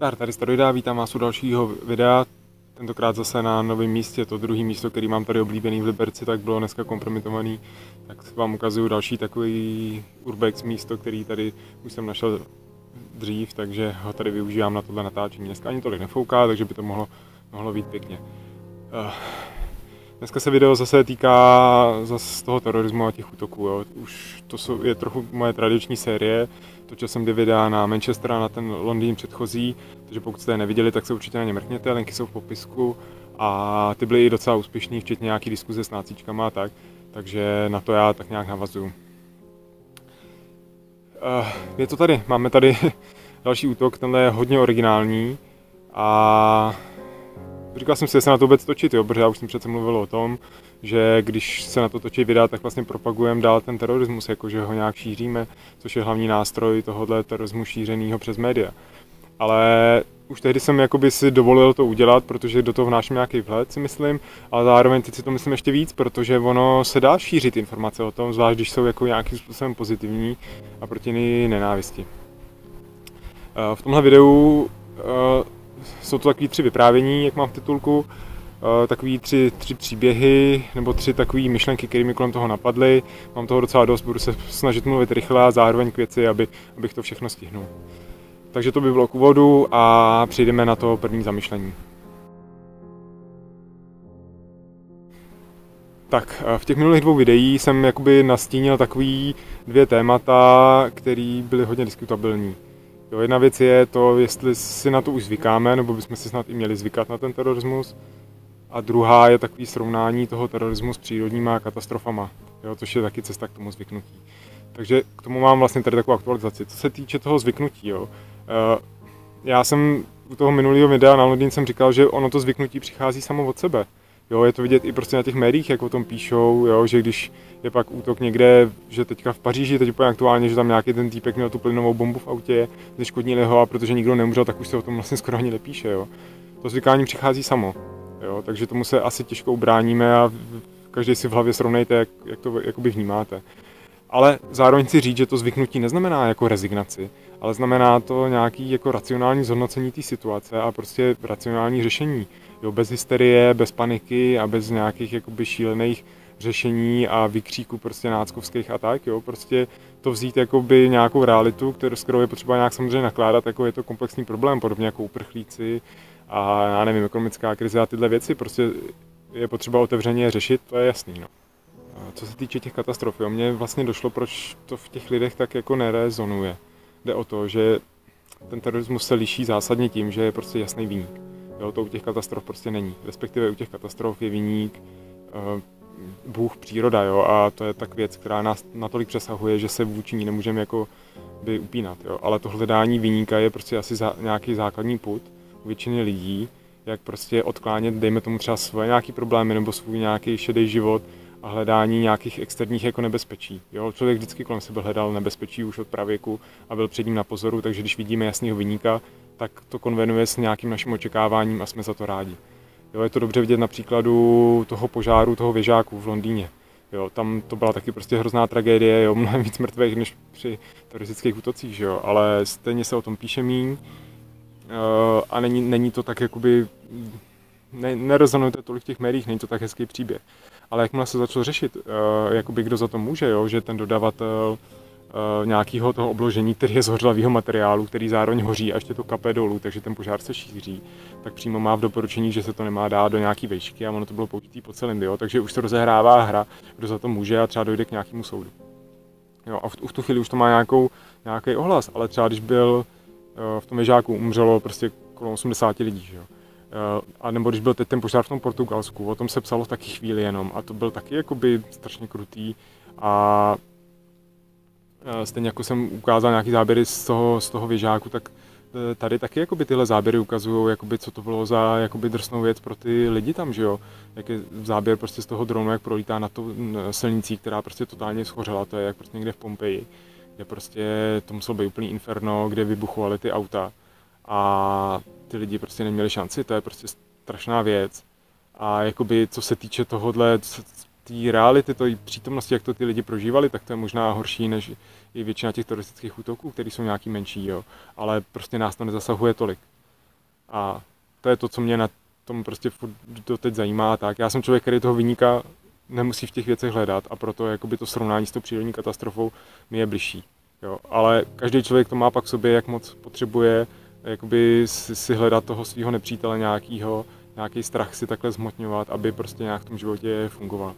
Zdar, tady Staroida, vítám vás u dalšího videa, tentokrát zase na novém místě, to druhé místo, který mám tady oblíbený v Liberci, tak bylo dneska kompromitovaný, tak vám ukazuju další takový urbex místo, který tady už jsem našel dřív, takže ho tady využívám na tohle natáčení. Dneska ani tolik nefouká, takže by to mohlo, mohlo být pěkně. Uh, Dneska se video zase týká zase toho terorismu a těch útoků. Jo. Už to jsou, je trochu moje tradiční série. Točil jsem dvě videa na Manchester a na ten Londýn předchozí, takže pokud jste je neviděli, tak se určitě na ně mrkněte, linky jsou v popisku a ty byly i docela úspěšný, včetně nějaký diskuze s nácíčkama a tak, takže na to já tak nějak navazuju. Uh, je to tady, máme tady další útok, tenhle je hodně originální a říkal jsem si, že se na to vůbec točit, jo, protože já už jsem přece mluvil o tom, že když se na to točí videa, tak vlastně propagujeme dál ten terorismus, jakože ho nějak šíříme, což je hlavní nástroj tohohle terorismu šířeného přes média. Ale už tehdy jsem jakoby si dovolil to udělat, protože do toho vnáším nějaký vhled, si myslím, ale zároveň teď si to myslím ještě víc, protože ono se dá šířit informace o tom, zvlášť když jsou jako nějakým způsobem pozitivní a proti nenávisti. Eh, v tomhle videu eh, jsou to takové tři vyprávění, jak mám v titulku, eh, takový tři, tři příběhy nebo tři takové myšlenky, které mi kolem toho napadly. Mám toho docela dost, budu se snažit mluvit rychle a zároveň k věci, aby, abych to všechno stihnul. Takže to by bylo k úvodu a přejdeme na to první zamyšlení. Tak, eh, v těch minulých dvou videích jsem jakoby nastínil takový dvě témata, které byly hodně diskutabilní. Jo, jedna věc je to, jestli si na to už zvykáme, nebo bychom si snad i měli zvykat na ten terorismus. A druhá je takový srovnání toho terorismu s přírodníma katastrofama, jo, což je taky cesta k tomu zvyknutí. Takže k tomu mám vlastně tady takovou aktualizaci. Co se týče toho zvyknutí, jo, eh, já jsem u toho minulého videa na Londýn jsem říkal, že ono to zvyknutí přichází samo od sebe. Jo, je to vidět i prostě na těch médiích, jak o tom píšou, jo, že když je pak útok někde, že teďka v Paříži, teď úplně aktuálně, že tam nějaký ten týpek měl tu plynovou bombu v autě, zeškodnili ho a protože nikdo nemůžel, tak už se o tom vlastně skoro ani nepíše. Jo. To zvykání přichází samo, jo, takže tomu se asi těžko ubráníme a každý si v hlavě srovnejte, jak, jak to jakoby vnímáte. Ale zároveň si říct, že to zvyknutí neznamená jako rezignaci, ale znamená to nějaký jako racionální zhodnocení té situace a prostě racionální řešení. Jo, bez hysterie, bez paniky a bez nějakých jakoby šílených řešení a vykříků prostě náckovských a tak, jo, prostě to vzít jakoby nějakou realitu, kterou, s kterou je potřeba nějak samozřejmě nakládat, jako je to komplexní problém, podobně jako uprchlíci a já nevím, ekonomická krize a tyhle věci, prostě je potřeba otevřeně řešit, to je jasný, no. A co se týče těch katastrof, jo, mně vlastně došlo, proč to v těch lidech tak jako nerezonuje. Jde o to, že ten terorismus se liší zásadně tím, že je prostě jasný výnik. Jo, to u těch katastrof prostě není. Respektive u těch katastrof je výnik uh, Bůh příroda, jo, a to je tak věc, která nás natolik přesahuje, že se vůči ní nemůžeme jako by upínat, jo. Ale to hledání výníka je prostě asi za, nějaký základní put u většiny lidí, jak prostě odklánět, dejme tomu třeba svoje nějaký problémy nebo svůj nějaký šedý život a hledání nějakých externích jako nebezpečí. Jo? Člověk vždycky kolem sebe hledal nebezpečí už od pravěku a byl před ním na pozoru, takže když vidíme jasného vyníka, tak to konvenuje s nějakým naším očekáváním a jsme za to rádi. Jo, je to dobře vidět na příkladu toho požáru, toho věžáku v Londýně. Jo, tam to byla taky prostě hrozná tragédie, jo, mnohem víc mrtvých než při teroristických útocích, že jo, ale stejně se o tom píše míň uh, a není, není to tak jakoby, ne, nerezonuje to tolik v těch médiích, není to tak hezký příběh. Ale jakmile se začalo řešit, uh, jakoby kdo za to může, jo, že ten dodavatel nějakého toho obložení, který je z hořlavého materiálu, který zároveň hoří a ještě to kape dolů, takže ten požár se šíří, tak přímo má v doporučení, že se to nemá dát do nějaký vejšky a ono to bylo použitý po celém jo, takže už se rozehrává hra, kdo za to může a třeba dojde k nějakému soudu. Jo, a v, v tu chvíli už to má nějakou, nějaký ohlas, ale třeba když byl uh, v tom ježáku umřelo prostě kolem 80 lidí, že jo. Uh, a nebo když byl teď ten požár v tom Portugalsku, o tom se psalo taky chvíli jenom a to byl taky jakoby strašně krutý a Eh, stejně jako jsem ukázal nějaký záběry z toho, z toho věžáku, tak eh, tady taky jakoby tyhle záběry ukazují, jakoby, co to bylo za jakoby drsnou věc pro ty lidi tam, že jo. Jak je záběr prostě z toho dronu, jak prolítá na tu silnicí, která prostě totálně schořela, to je jak prostě někde v Pompeji, kde prostě to muselo být úplný inferno, kde vybuchovaly ty auta a ty lidi prostě neměli šanci, to je prostě strašná věc. A jakoby, co se týče tohohle, té reality, té přítomnosti, jak to ty lidi prožívali, tak to je možná horší než i většina těch teroristických útoků, které jsou nějaký menší, jo. Ale prostě nás to nezasahuje tolik. A to je to, co mě na tom prostě doteď zajímá. Tak já jsem člověk, který toho vyníka nemusí v těch věcech hledat a proto jakoby to srovnání s tou přírodní katastrofou mi je bližší. Jo. Ale každý člověk to má pak v sobě, jak moc potřebuje jakoby si, si hledat toho svého nepřítele nějakýho, nějaký strach si takhle zmotňovat, aby prostě nějak v tom životě fungoval.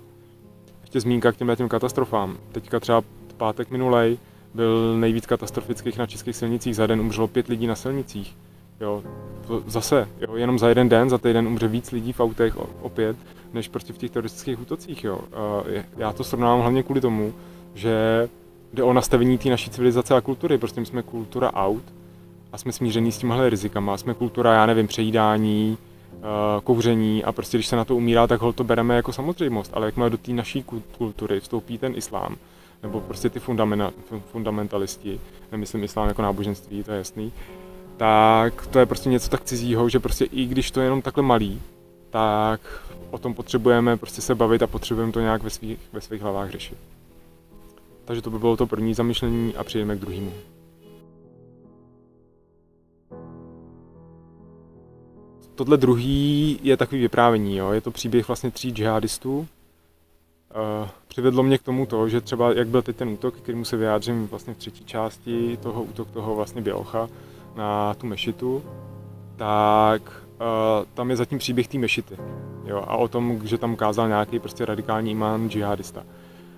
Ještě zmínka k těmhle těm katastrofám. Teďka třeba pátek minulej byl nejvíc katastrofických na českých silnicích. Za den umřelo pět lidí na silnicích. Jo, to zase, jo, jenom za jeden den, za týden umře víc lidí v autech opět, než prostě v těch teroristických útocích. Jo. Já to srovnávám hlavně kvůli tomu, že jde o nastavení té naší civilizace a kultury. Prostě my jsme kultura aut a jsme smíření s těmhle rizikama. Jsme kultura, já nevím, přejídání, kouření a prostě když se na to umírá, tak ho to bereme jako samozřejmost. Ale jakmile do té naší kultury vstoupí ten islám, nebo prostě ty fundamentalisti, nemyslím islám jako náboženství, to je jasný, tak to je prostě něco tak cizího, že prostě i když to je jenom takhle malý, tak o tom potřebujeme prostě se bavit a potřebujeme to nějak ve svých, ve svých hlavách řešit. Takže to by bylo to první zamyšlení a přijdeme k druhému. Tohle druhý je takový vyprávění, jo? je to příběh vlastně tří džihadistů. Uh, přivedlo mě k tomu to, že třeba jak byl teď ten útok, kterýmu se vyjádřím vlastně v třetí části toho útok toho vlastně Bělocha, na tu mešitu, tak uh, tam je zatím příběh té mešity. Jo, a o tom, že tam kázal nějaký prostě radikální imán džihadista.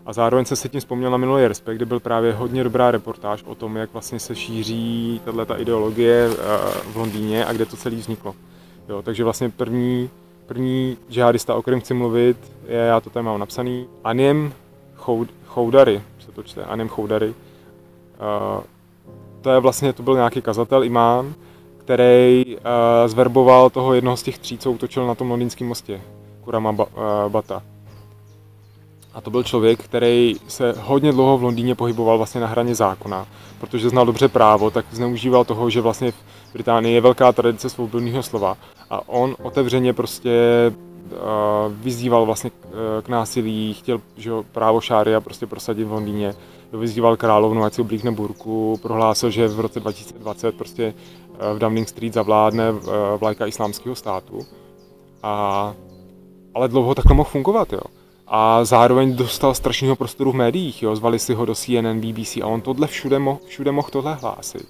A zároveň jsem se tím vzpomněl na minulý respekt, kde byl právě hodně dobrá reportáž o tom, jak vlastně se šíří tato ideologie uh, v Londýně a kde to celé vzniklo. Jo, takže vlastně první, první džihadista, o kterém chci mluvit, je, já to tady mám napsaný, Aniem Choudary, se to čte, Aniem Choudary. Uh, to je vlastně, to byl nějaký kazatel, imám, který uh, zverboval toho jednoho z těch tří, co útočil na tom londýnském mostě, Kurama ba, uh, Bata. A to byl člověk, který se hodně dlouho v Londýně pohyboval vlastně na hraně zákona, protože znal dobře právo, tak zneužíval toho, že vlastně v Británii je velká tradice svobodného slova a on otevřeně prostě uh, vyzýval vlastně k násilí, chtěl že právo šária prostě prosadit v Londýně vyzýval královnu, ať si oblíkne burku, prohlásil, že v roce 2020 prostě eh, v Downing Street zavládne eh, vlajka islámského státu. A, ale dlouho takhle mohl fungovat, jo. A zároveň dostal strašného prostoru v médiích, jo. Zvali si ho do CNN, BBC a on tohle všude, mohl, všude mohl tohle hlásit.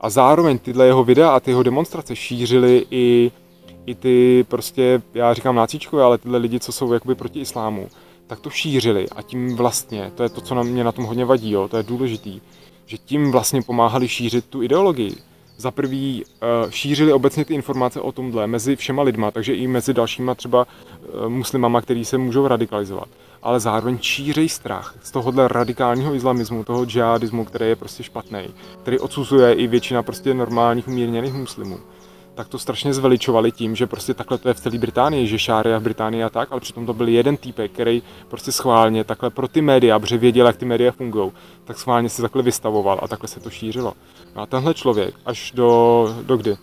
A zároveň tyhle jeho videa a ty jeho demonstrace šířily i, i ty prostě, já říkám nácíčkové, ale tyhle lidi, co jsou jakoby proti islámu tak to šířili a tím vlastně, to je to, co na mě na tom hodně vadí, jo, to je důležitý, že tím vlastně pomáhali šířit tu ideologii. Za prvý uh, šířili obecně ty informace o tomhle mezi všema lidma, takže i mezi dalšíma třeba uh, muslimama, který se můžou radikalizovat. Ale zároveň šířej strach z tohohle radikálního islamismu, toho džihadismu, který je prostě špatný, který odsuzuje i většina prostě normálních umírněných muslimů tak to strašně zveličovali tím, že prostě takhle to je v celé Británii, že šária v Británii a tak, ale přitom to byl jeden týpek, který prostě schválně takhle pro ty média, protože věděl, jak ty média fungují, tak schválně se takhle vystavoval a takhle se to šířilo. No a tenhle člověk až do, do kdy?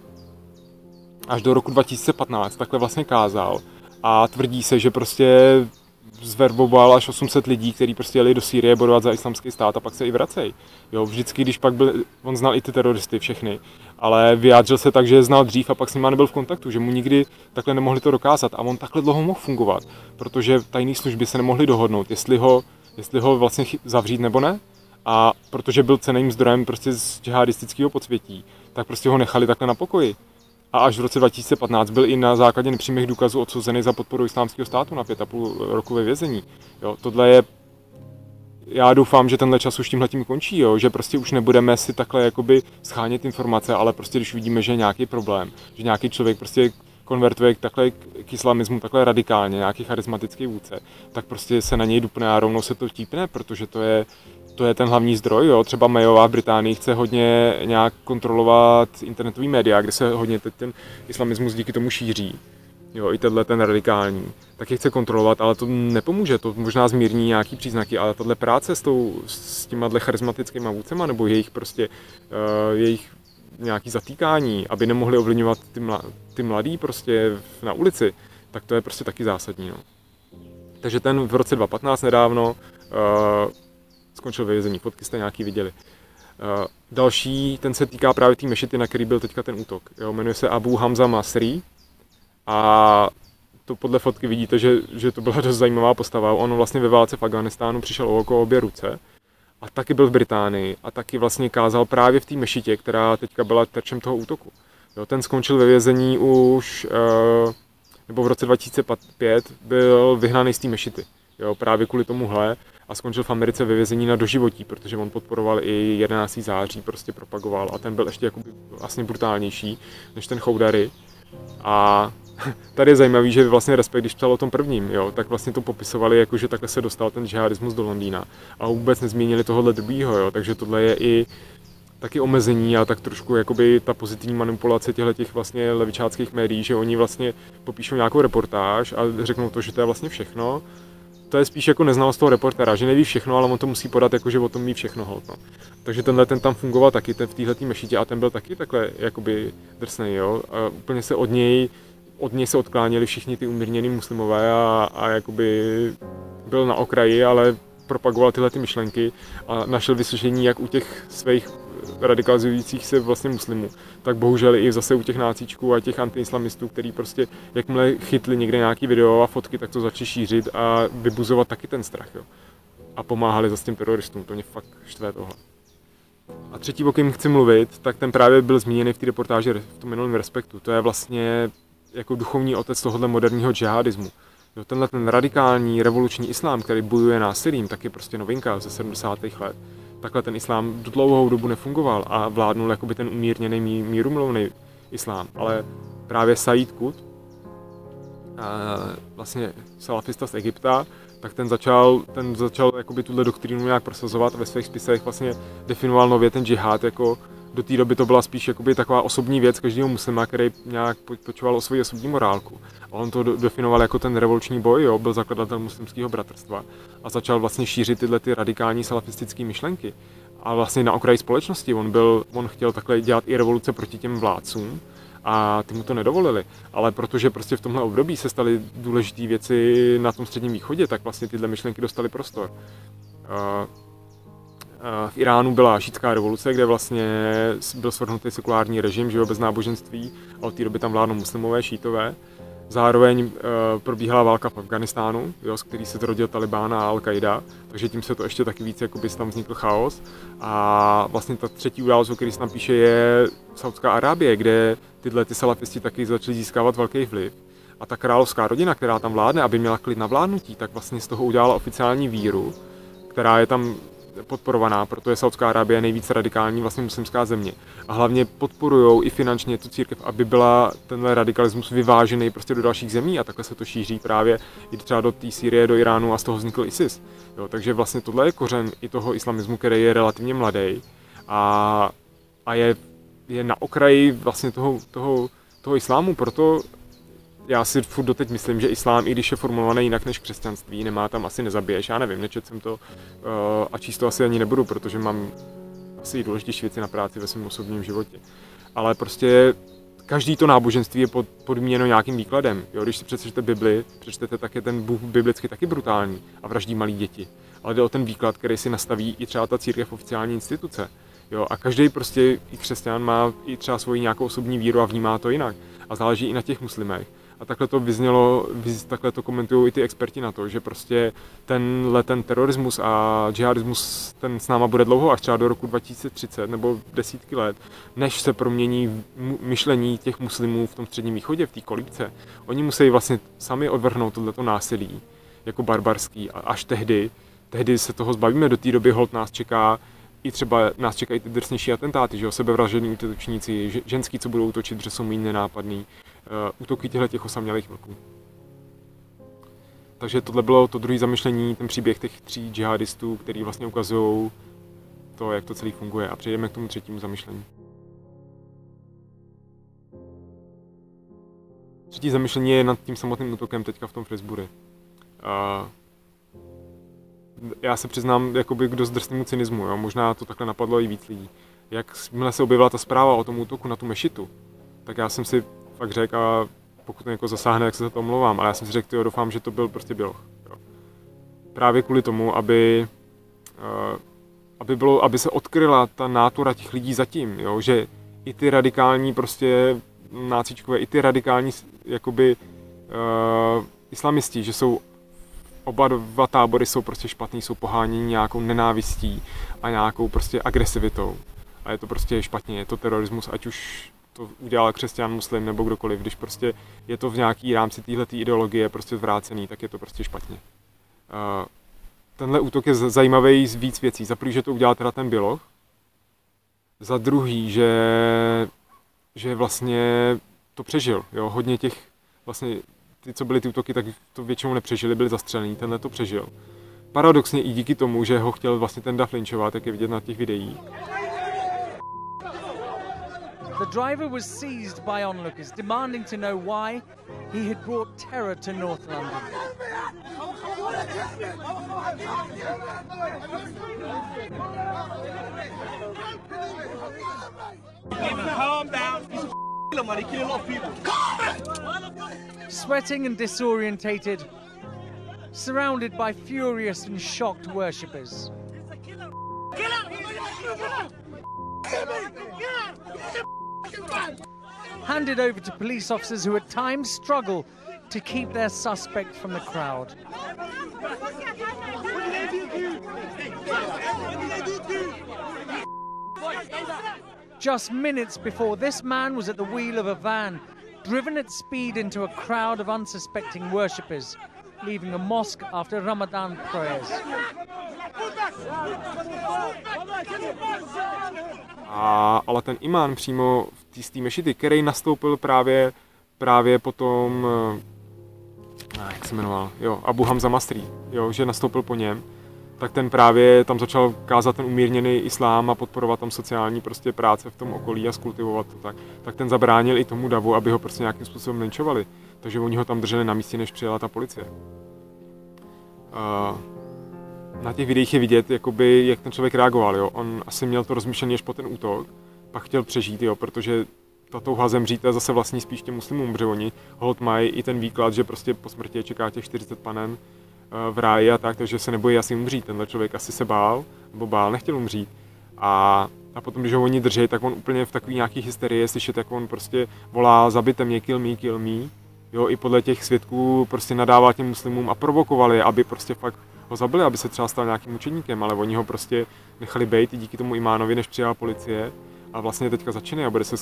Až do roku 2015 takhle vlastně kázal a tvrdí se, že prostě zverboval až 800 lidí, kteří prostě jeli do Sýrie bojovat za islamský stát a pak se i vracejí. Jo, vždycky, když pak byl, on znal i ty teroristy všechny, ale vyjádřil se tak, že je znal dřív a pak s nima nebyl v kontaktu, že mu nikdy takhle nemohli to dokázat a on takhle dlouho mohl fungovat, protože tajné služby se nemohly dohodnout, jestli ho, jestli ho vlastně zavřít nebo ne. A protože byl ceným zdrojem prostě z džihadistického podsvětí, tak prostě ho nechali takhle na pokoji a až v roce 2015 byl i na základě nepřímých důkazů odsouzený za podporu islámského státu na pět a půl roku ve vězení. Jo, tohle je já doufám, že tenhle čas už tímhle tím končí, jo? že prostě už nebudeme si takhle jakoby schánět informace, ale prostě když vidíme, že je nějaký problém, že nějaký člověk prostě konvertuje takhle k islamismu takhle radikálně, nějaký charismatický vůdce, tak prostě se na něj dupne a rovnou se to típne, protože to je, to je ten hlavní zdroj. Jo. Třeba Mayová v Británii chce hodně nějak kontrolovat internetový média, kde se hodně teď ten islamismus díky tomu šíří. Jo, i tenhle ten radikální, tak je chce kontrolovat, ale to nepomůže, to možná zmírní nějaký příznaky, ale tahle práce s, tou, s těma charismatickými vůdcema, nebo jejich prostě, uh, jejich nějaký zatýkání, aby nemohli ovlivňovat ty, mla, ty mladý prostě na ulici, tak to je prostě taky zásadní. No. Takže ten v roce 2015 nedávno uh, skončil ve vězení, fotky jste nějaký viděli. další, ten se týká právě té mešity, na který byl teďka ten útok. Jo, jmenuje se Abu Hamza Masri a to podle fotky vidíte, že, že to byla dost zajímavá postava. On vlastně ve válce v Afganistánu přišel o oko obě ruce a taky byl v Británii a taky vlastně kázal právě v té mešitě, která teďka byla terčem toho útoku. Jo, ten skončil ve vězení už, uh, nebo v roce 2005 byl vyhnaný z té mešity. Jo, právě kvůli tomuhle a skončil v Americe ve vězení na doživotí, protože on podporoval i 11. září, prostě propagoval a ten byl ještě jako vlastně brutálnější než ten Choudary. A tady je zajímavý, že vlastně Respekt, když psal o tom prvním, jo, tak vlastně to popisovali jako, že takhle se dostal ten džihadismus do Londýna a vůbec nezmínili tohohle druhýho, jo, takže tohle je i taky omezení a tak trošku jakoby ta pozitivní manipulace těchto těch vlastně levičáckých médií, že oni vlastně popíšou nějakou reportáž a řeknou to, že to je vlastně všechno. To je spíš jako neznalost toho reportéra, že neví všechno, ale on to musí podat jako, že o tom ví všechno. Hold, no. Takže tenhle ten tam fungoval taky ten v této mešitě a ten byl taky takhle jakoby drsný, jo. A úplně se od něj od něj se odkláněli všichni ty umírnění muslimové a, a jakoby byl na okraji, ale propagoval tyhle ty myšlenky a našel vyslyšení jak u těch svých radikalizujících se vlastně muslimů, tak bohužel i zase u těch nácíčků a těch antiislamistů, který prostě jakmile chytli někde nějaký video a fotky, tak to začali šířit a vybuzovat taky ten strach. Jo. A pomáhali zase těm teroristům, to mě fakt štve tohle. A třetí, o kým chci mluvit, tak ten právě byl zmíněný v té reportáži v tom minulém respektu. To je vlastně jako duchovní otec tohohle moderního džihadismu. Jo, tenhle ten radikální revoluční islám, který bojuje násilím, tak je prostě novinka ze 70. let. Takhle ten islám dlouhou dobu nefungoval a vládnul jakoby ten umírněný mí, mírumilovný islám. Ale právě Said Qut, vlastně salafista z Egypta, tak ten začal, ten začal jakoby tuhle doktrínu nějak prosazovat a ve svých spisech vlastně definoval nově ten džihad jako do té doby to byla spíš jakoby taková osobní věc každého muslima, který nějak počoval o svoji osobní morálku. A on to definoval jako ten revoluční boj, jo, byl zakladatel muslimského bratrstva a začal vlastně šířit tyhle ty radikální salafistické myšlenky. A vlastně na okraji společnosti on, byl, on chtěl takhle dělat i revoluce proti těm vládcům, a ty mu to nedovolili. Ale protože prostě v tomhle období se staly důležité věci na tom středním východě, tak vlastně tyhle myšlenky dostaly prostor. V Iránu byla šítská revoluce, kde vlastně byl svrhnutý sekulární režim, že bez náboženství, a od té doby tam vládnou muslimové, šítové. Zároveň uh, probíhala válka v Afganistánu, jo, z který se zrodil Talibán a Al-Qaida, takže tím se to ještě taky víc, jakoby tam vznikl chaos. A vlastně ta třetí událost, o který se tam píše, je Saudská Arábie, kde tyhle ty salafisti taky začali získávat velký vliv. A ta královská rodina, která tam vládne, aby měla klid na vládnutí, tak vlastně z toho udělala oficiální víru, která je tam podporovaná, proto je Saudská Arábie nejvíc radikální vlastně muslimská země. A hlavně podporují i finančně tu církev, aby byla tenhle radikalismus vyvážený prostě do dalších zemí a takhle se to šíří právě i třeba do té Sýrie, do Iránu a z toho vznikl ISIS. Jo, takže vlastně tohle je kořen i toho islamismu, který je relativně mladý a, a je, je na okraji vlastně toho, toho, toho islámu, proto já si furt doteď myslím, že islám, i když je formulovaný jinak než křesťanství, nemá tam asi nezabiješ, já nevím, nečet jsem to uh, a číst to asi ani nebudu, protože mám asi důležitější věci na práci ve svém osobním životě. Ale prostě každý to náboženství je pod, podmíněno nějakým výkladem. Jo, když si přečtete Bibli, přečtete, tak je ten Bůh biblicky taky brutální a vraždí malí děti. Ale jde o ten výklad, který si nastaví i třeba ta církev oficiální instituce. Jo, a každý prostě i křesťan má i třeba svoji nějakou osobní víru a vnímá to jinak. A záleží i na těch muslimech. A takhle to vyznělo, takhle to komentují i ty experti na to, že prostě tenhle ten terorismus a džihadismus ten s náma bude dlouho, až třeba do roku 2030 nebo desítky let, než se promění myšlení těch muslimů v tom středním východě, v té kolípce. Oni musí vlastně sami odvrhnout tohleto násilí jako barbarský. A až tehdy, tehdy se toho zbavíme, do té doby hold nás čeká i třeba nás čekají ty drsnější atentáty, že jo, sebevražední útočníci, ženský, co budou útočit, že jsou méně nenápadný, útoky těchto těch osamělých vlků. Takže tohle bylo to druhé zamyšlení, ten příběh těch tří džihadistů, který vlastně ukazují to, jak to celé funguje. A přejdeme k tomu třetímu zamyšlení. Třetí zamyšlení je nad tím samotným útokem teďka v tom Frisbury. Uh, já se přiznám jakoby k dost drsnému cynismu, jo? možná to takhle napadlo i víc lidí. Jak se objevila ta zpráva o tom útoku na tu mešitu, tak já jsem si fakt řekl, a pokud někoho zasáhne, tak se za to omlouvám, ale já jsem si řekl, jo, doufám, že to byl prostě byl. Jo. Právě kvůli tomu, aby, uh, aby, bylo, aby se odkryla ta nátura těch lidí zatím, jo, že i ty radikální prostě nácičkové, i ty radikální jakoby uh, islamisti, že jsou oba dva tábory jsou prostě špatný, jsou poháněni nějakou nenávistí a nějakou prostě agresivitou. A je to prostě špatně, je to terorismus, ať už to udělal křesťan, muslim nebo kdokoliv, když prostě je to v nějaký rámci téhle ideologie prostě zvrácený, tak je to prostě špatně. Uh, tenhle útok je zajímavý z víc věcí. Za prvý, že to udělal teda ten Běloch, za druhý, že, že vlastně to přežil. Jo? Hodně těch, vlastně ty, co byly ty útoky, tak to většinou nepřežili, byli zastřelení, tenhle to přežil. Paradoxně i díky tomu, že ho chtěl vlastně ten Duff lynčovat, jak je vidět na těch videích. The driver was seized by onlookers, demanding to know why he had brought terror to North London. Calm down. Sweating and disorientated, surrounded by furious and shocked worshippers. Killer! Handed over to police officers who at times struggle to keep their suspect from the crowd. Just minutes before, this man was at the wheel of a van, driven at speed into a crowd of unsuspecting worshippers, leaving a mosque after Ramadan prayers. A, ale ten imán přímo v té mešity, který nastoupil právě, právě potom, eh, jak se jmenoval, jo, Abu Hamza Masri, jo, že nastoupil po něm, tak ten právě tam začal kázat ten umírněný islám a podporovat tam sociální prostě práce v tom okolí a skultivovat to tak, tak ten zabránil i tomu davu, aby ho prostě nějakým způsobem linčovali. Takže oni ho tam drželi na místě, než přijela ta policie. Uh, na těch videích je vidět, jakoby, jak ten člověk reagoval. Jo. On asi měl to rozmýšlení až po ten útok, pak chtěl přežít, jo, protože ta touha zemřít je zase vlastní spíš těm muslimům, protože oni hold mají i ten výklad, že prostě po smrti čeká těch 40 panen v ráji a tak, takže se nebojí asi umřít. Tenhle člověk asi se bál, nebo bál, nechtěl umřít. A, a potom, když ho oni drží, tak on úplně v takový nějaký hysterii slyšet, jak on prostě volá zabite mě, kill me, kill me. Jo, i podle těch svědků prostě nadával těm muslimům a provokovali, aby prostě fakt ho zabili, aby se třeba stal nějakým učeníkem, ale oni ho prostě nechali bejt i díky tomu imánovi, než přijela policie a vlastně teďka začíná a bude se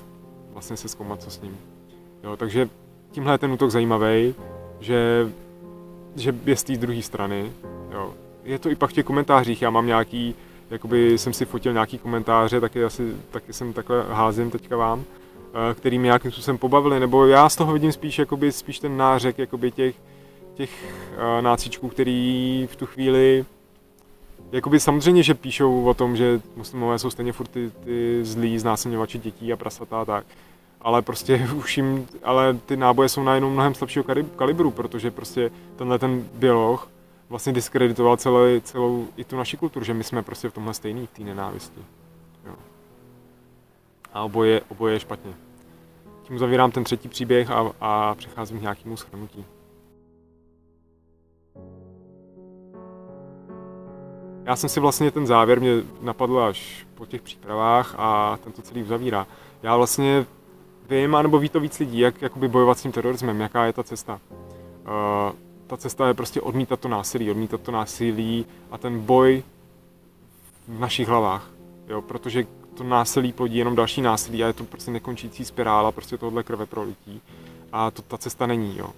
vlastně se zkoumat, co s ním. Jo, takže tímhle je ten útok zajímavý, že že je z té druhé strany. Jo. Je to i pak v těch komentářích, já mám nějaký, jakoby jsem si fotil nějaký komentáře, taky, asi, taky jsem takhle házím teďka vám, eh, který mě nějakým způsobem pobavili, nebo já z toho vidím spíš, jakoby, spíš ten nářek jakoby těch, těch uh, nácičků, který v tu chvíli Jakoby samozřejmě, že píšou o tom, že muslimové jsou stejně furt ty, ty zlí znásilňovači dětí a prasata a tak ale prostě už jim, ale ty náboje jsou najednou mnohem slabšího kalibru, protože prostě tenhle ten biolog vlastně diskreditoval celou, celou i tu naši kulturu, že my jsme prostě v tomhle stejný, v té nenávisti. Jo. A oboje, oboje je špatně. Tím zavírám ten třetí příběh a, a přecházím k nějakému shrnutí. Já jsem si vlastně ten závěr mě napadl až po těch přípravách a tento celý uzavírá. Já vlastně vím, anebo ví to víc lidí, jak jakoby bojovat s tím terorismem, jaká je ta cesta. Uh, ta cesta je prostě odmítat to násilí, odmítat to násilí a ten boj v našich hlavách, jo, protože to násilí plodí jenom další násilí a je to prostě nekončící spirála prostě tohle krve prolití a to ta cesta není, jo.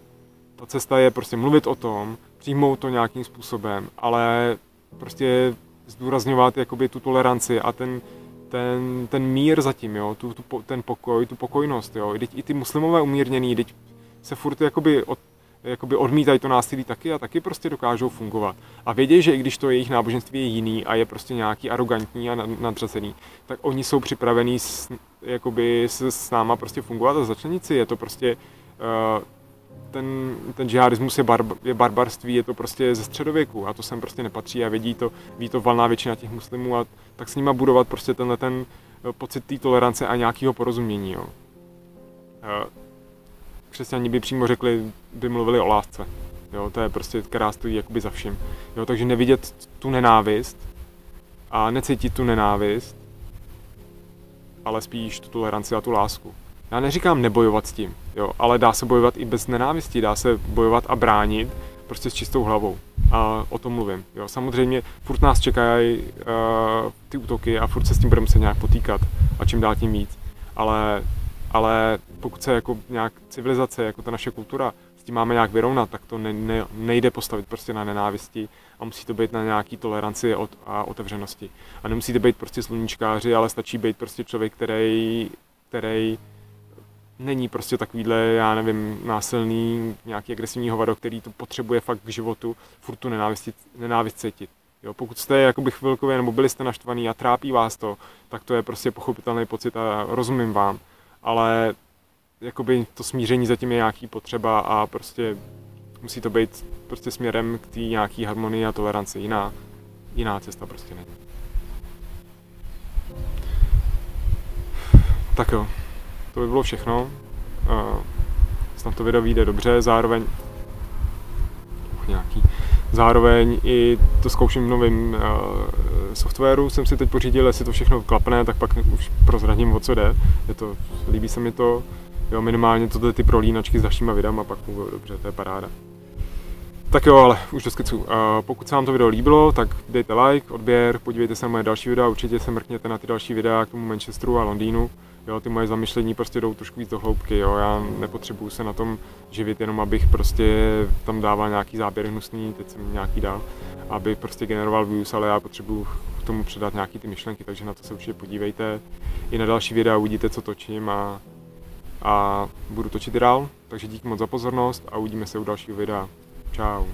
Ta cesta je prostě mluvit o tom, přijmout to nějakým způsobem, ale prostě zdůrazňovat jakoby tu toleranci a ten, ten, ten mír zatím, jo, tu, tu, ten pokoj, tu pokojnost, jo. I, i ty muslimové umírněný, teď se furt jakoby, od, jakoby odmítají to násilí taky a taky prostě dokážou fungovat. A vědějí, že i když to jejich náboženství je jiný a je prostě nějaký arrogantní a nadřazený, tak oni jsou připravení s, jakoby s, s náma prostě fungovat a začlenit si. Je to prostě uh, ten, ten džihadismus je, barb, je barbarství, je to prostě ze středověku a to sem prostě nepatří a vědí to, ví to valná většina těch muslimů a tak s nima budovat prostě tenhle ten eh, pocit té tolerance a nějakého porozumění. Jo. Eh, křesťani by přímo řekli, by mluvili o lásce. Jo, to je prostě, která stojí jakoby za vším. Jo, takže nevidět tu nenávist a necítit tu nenávist, ale spíš tu toleranci a tu lásku. Já neříkám nebojovat s tím, jo, ale dá se bojovat i bez nenávisti, dá se bojovat a bránit prostě s čistou hlavou. A o tom mluvím. Jo. Samozřejmě furt nás čekají uh, ty útoky a furt se s tím budeme se nějak potýkat a čím dál tím víc. Ale, ale pokud se jako nějak civilizace, jako ta naše kultura, s tím máme nějak vyrovnat, tak to ne, ne, nejde postavit prostě na nenávisti a musí to být na nějaký toleranci a otevřenosti. A nemusíte být prostě sluníčkáři, ale stačí být prostě člověk, který, který není prostě takovýhle, já nevím, násilný, nějaký agresivní hovado, který to potřebuje fakt k životu, furt tu nenávist, cítit. Jo, pokud jste jakoby chvilkově nebo byli jste naštvaný a trápí vás to, tak to je prostě pochopitelný pocit a rozumím vám. Ale jakoby to smíření zatím je nějaký potřeba a prostě musí to být prostě směrem k té nějaký harmonii a toleranci. Jiná, jiná cesta prostě není. Tak jo, to by bylo všechno. Snad to video vyjde dobře, zároveň nějaký Zároveň i to zkouším v novém uh, softwaru, jsem si teď pořídil, jestli to všechno klapne, tak pak už prozradím, o co jde. Je to, líbí se mi to, jo, minimálně tohle ty prolínačky s dalšíma videama, pak funguje dobře, to je paráda. Tak jo, ale už do skicu. Pokud se vám to video líbilo, tak dejte like, odběr, podívejte se na moje další videa, určitě se mrkněte na ty další videa k tomu Manchesteru a Londýnu. Jo, ty moje zamyšlení prostě jdou trošku víc do hloubky, jo, já nepotřebuju se na tom živit jenom, abych prostě tam dával nějaký záběr hnusný, teď jsem nějaký dal, aby prostě generoval views, ale já potřebuju k tomu předat nějaký ty myšlenky, takže na to se určitě podívejte. I na další videa uvidíte, co točím a, a budu točit dál, takže díky moc za pozornost a uvidíme se u dalšího videa. Ciao.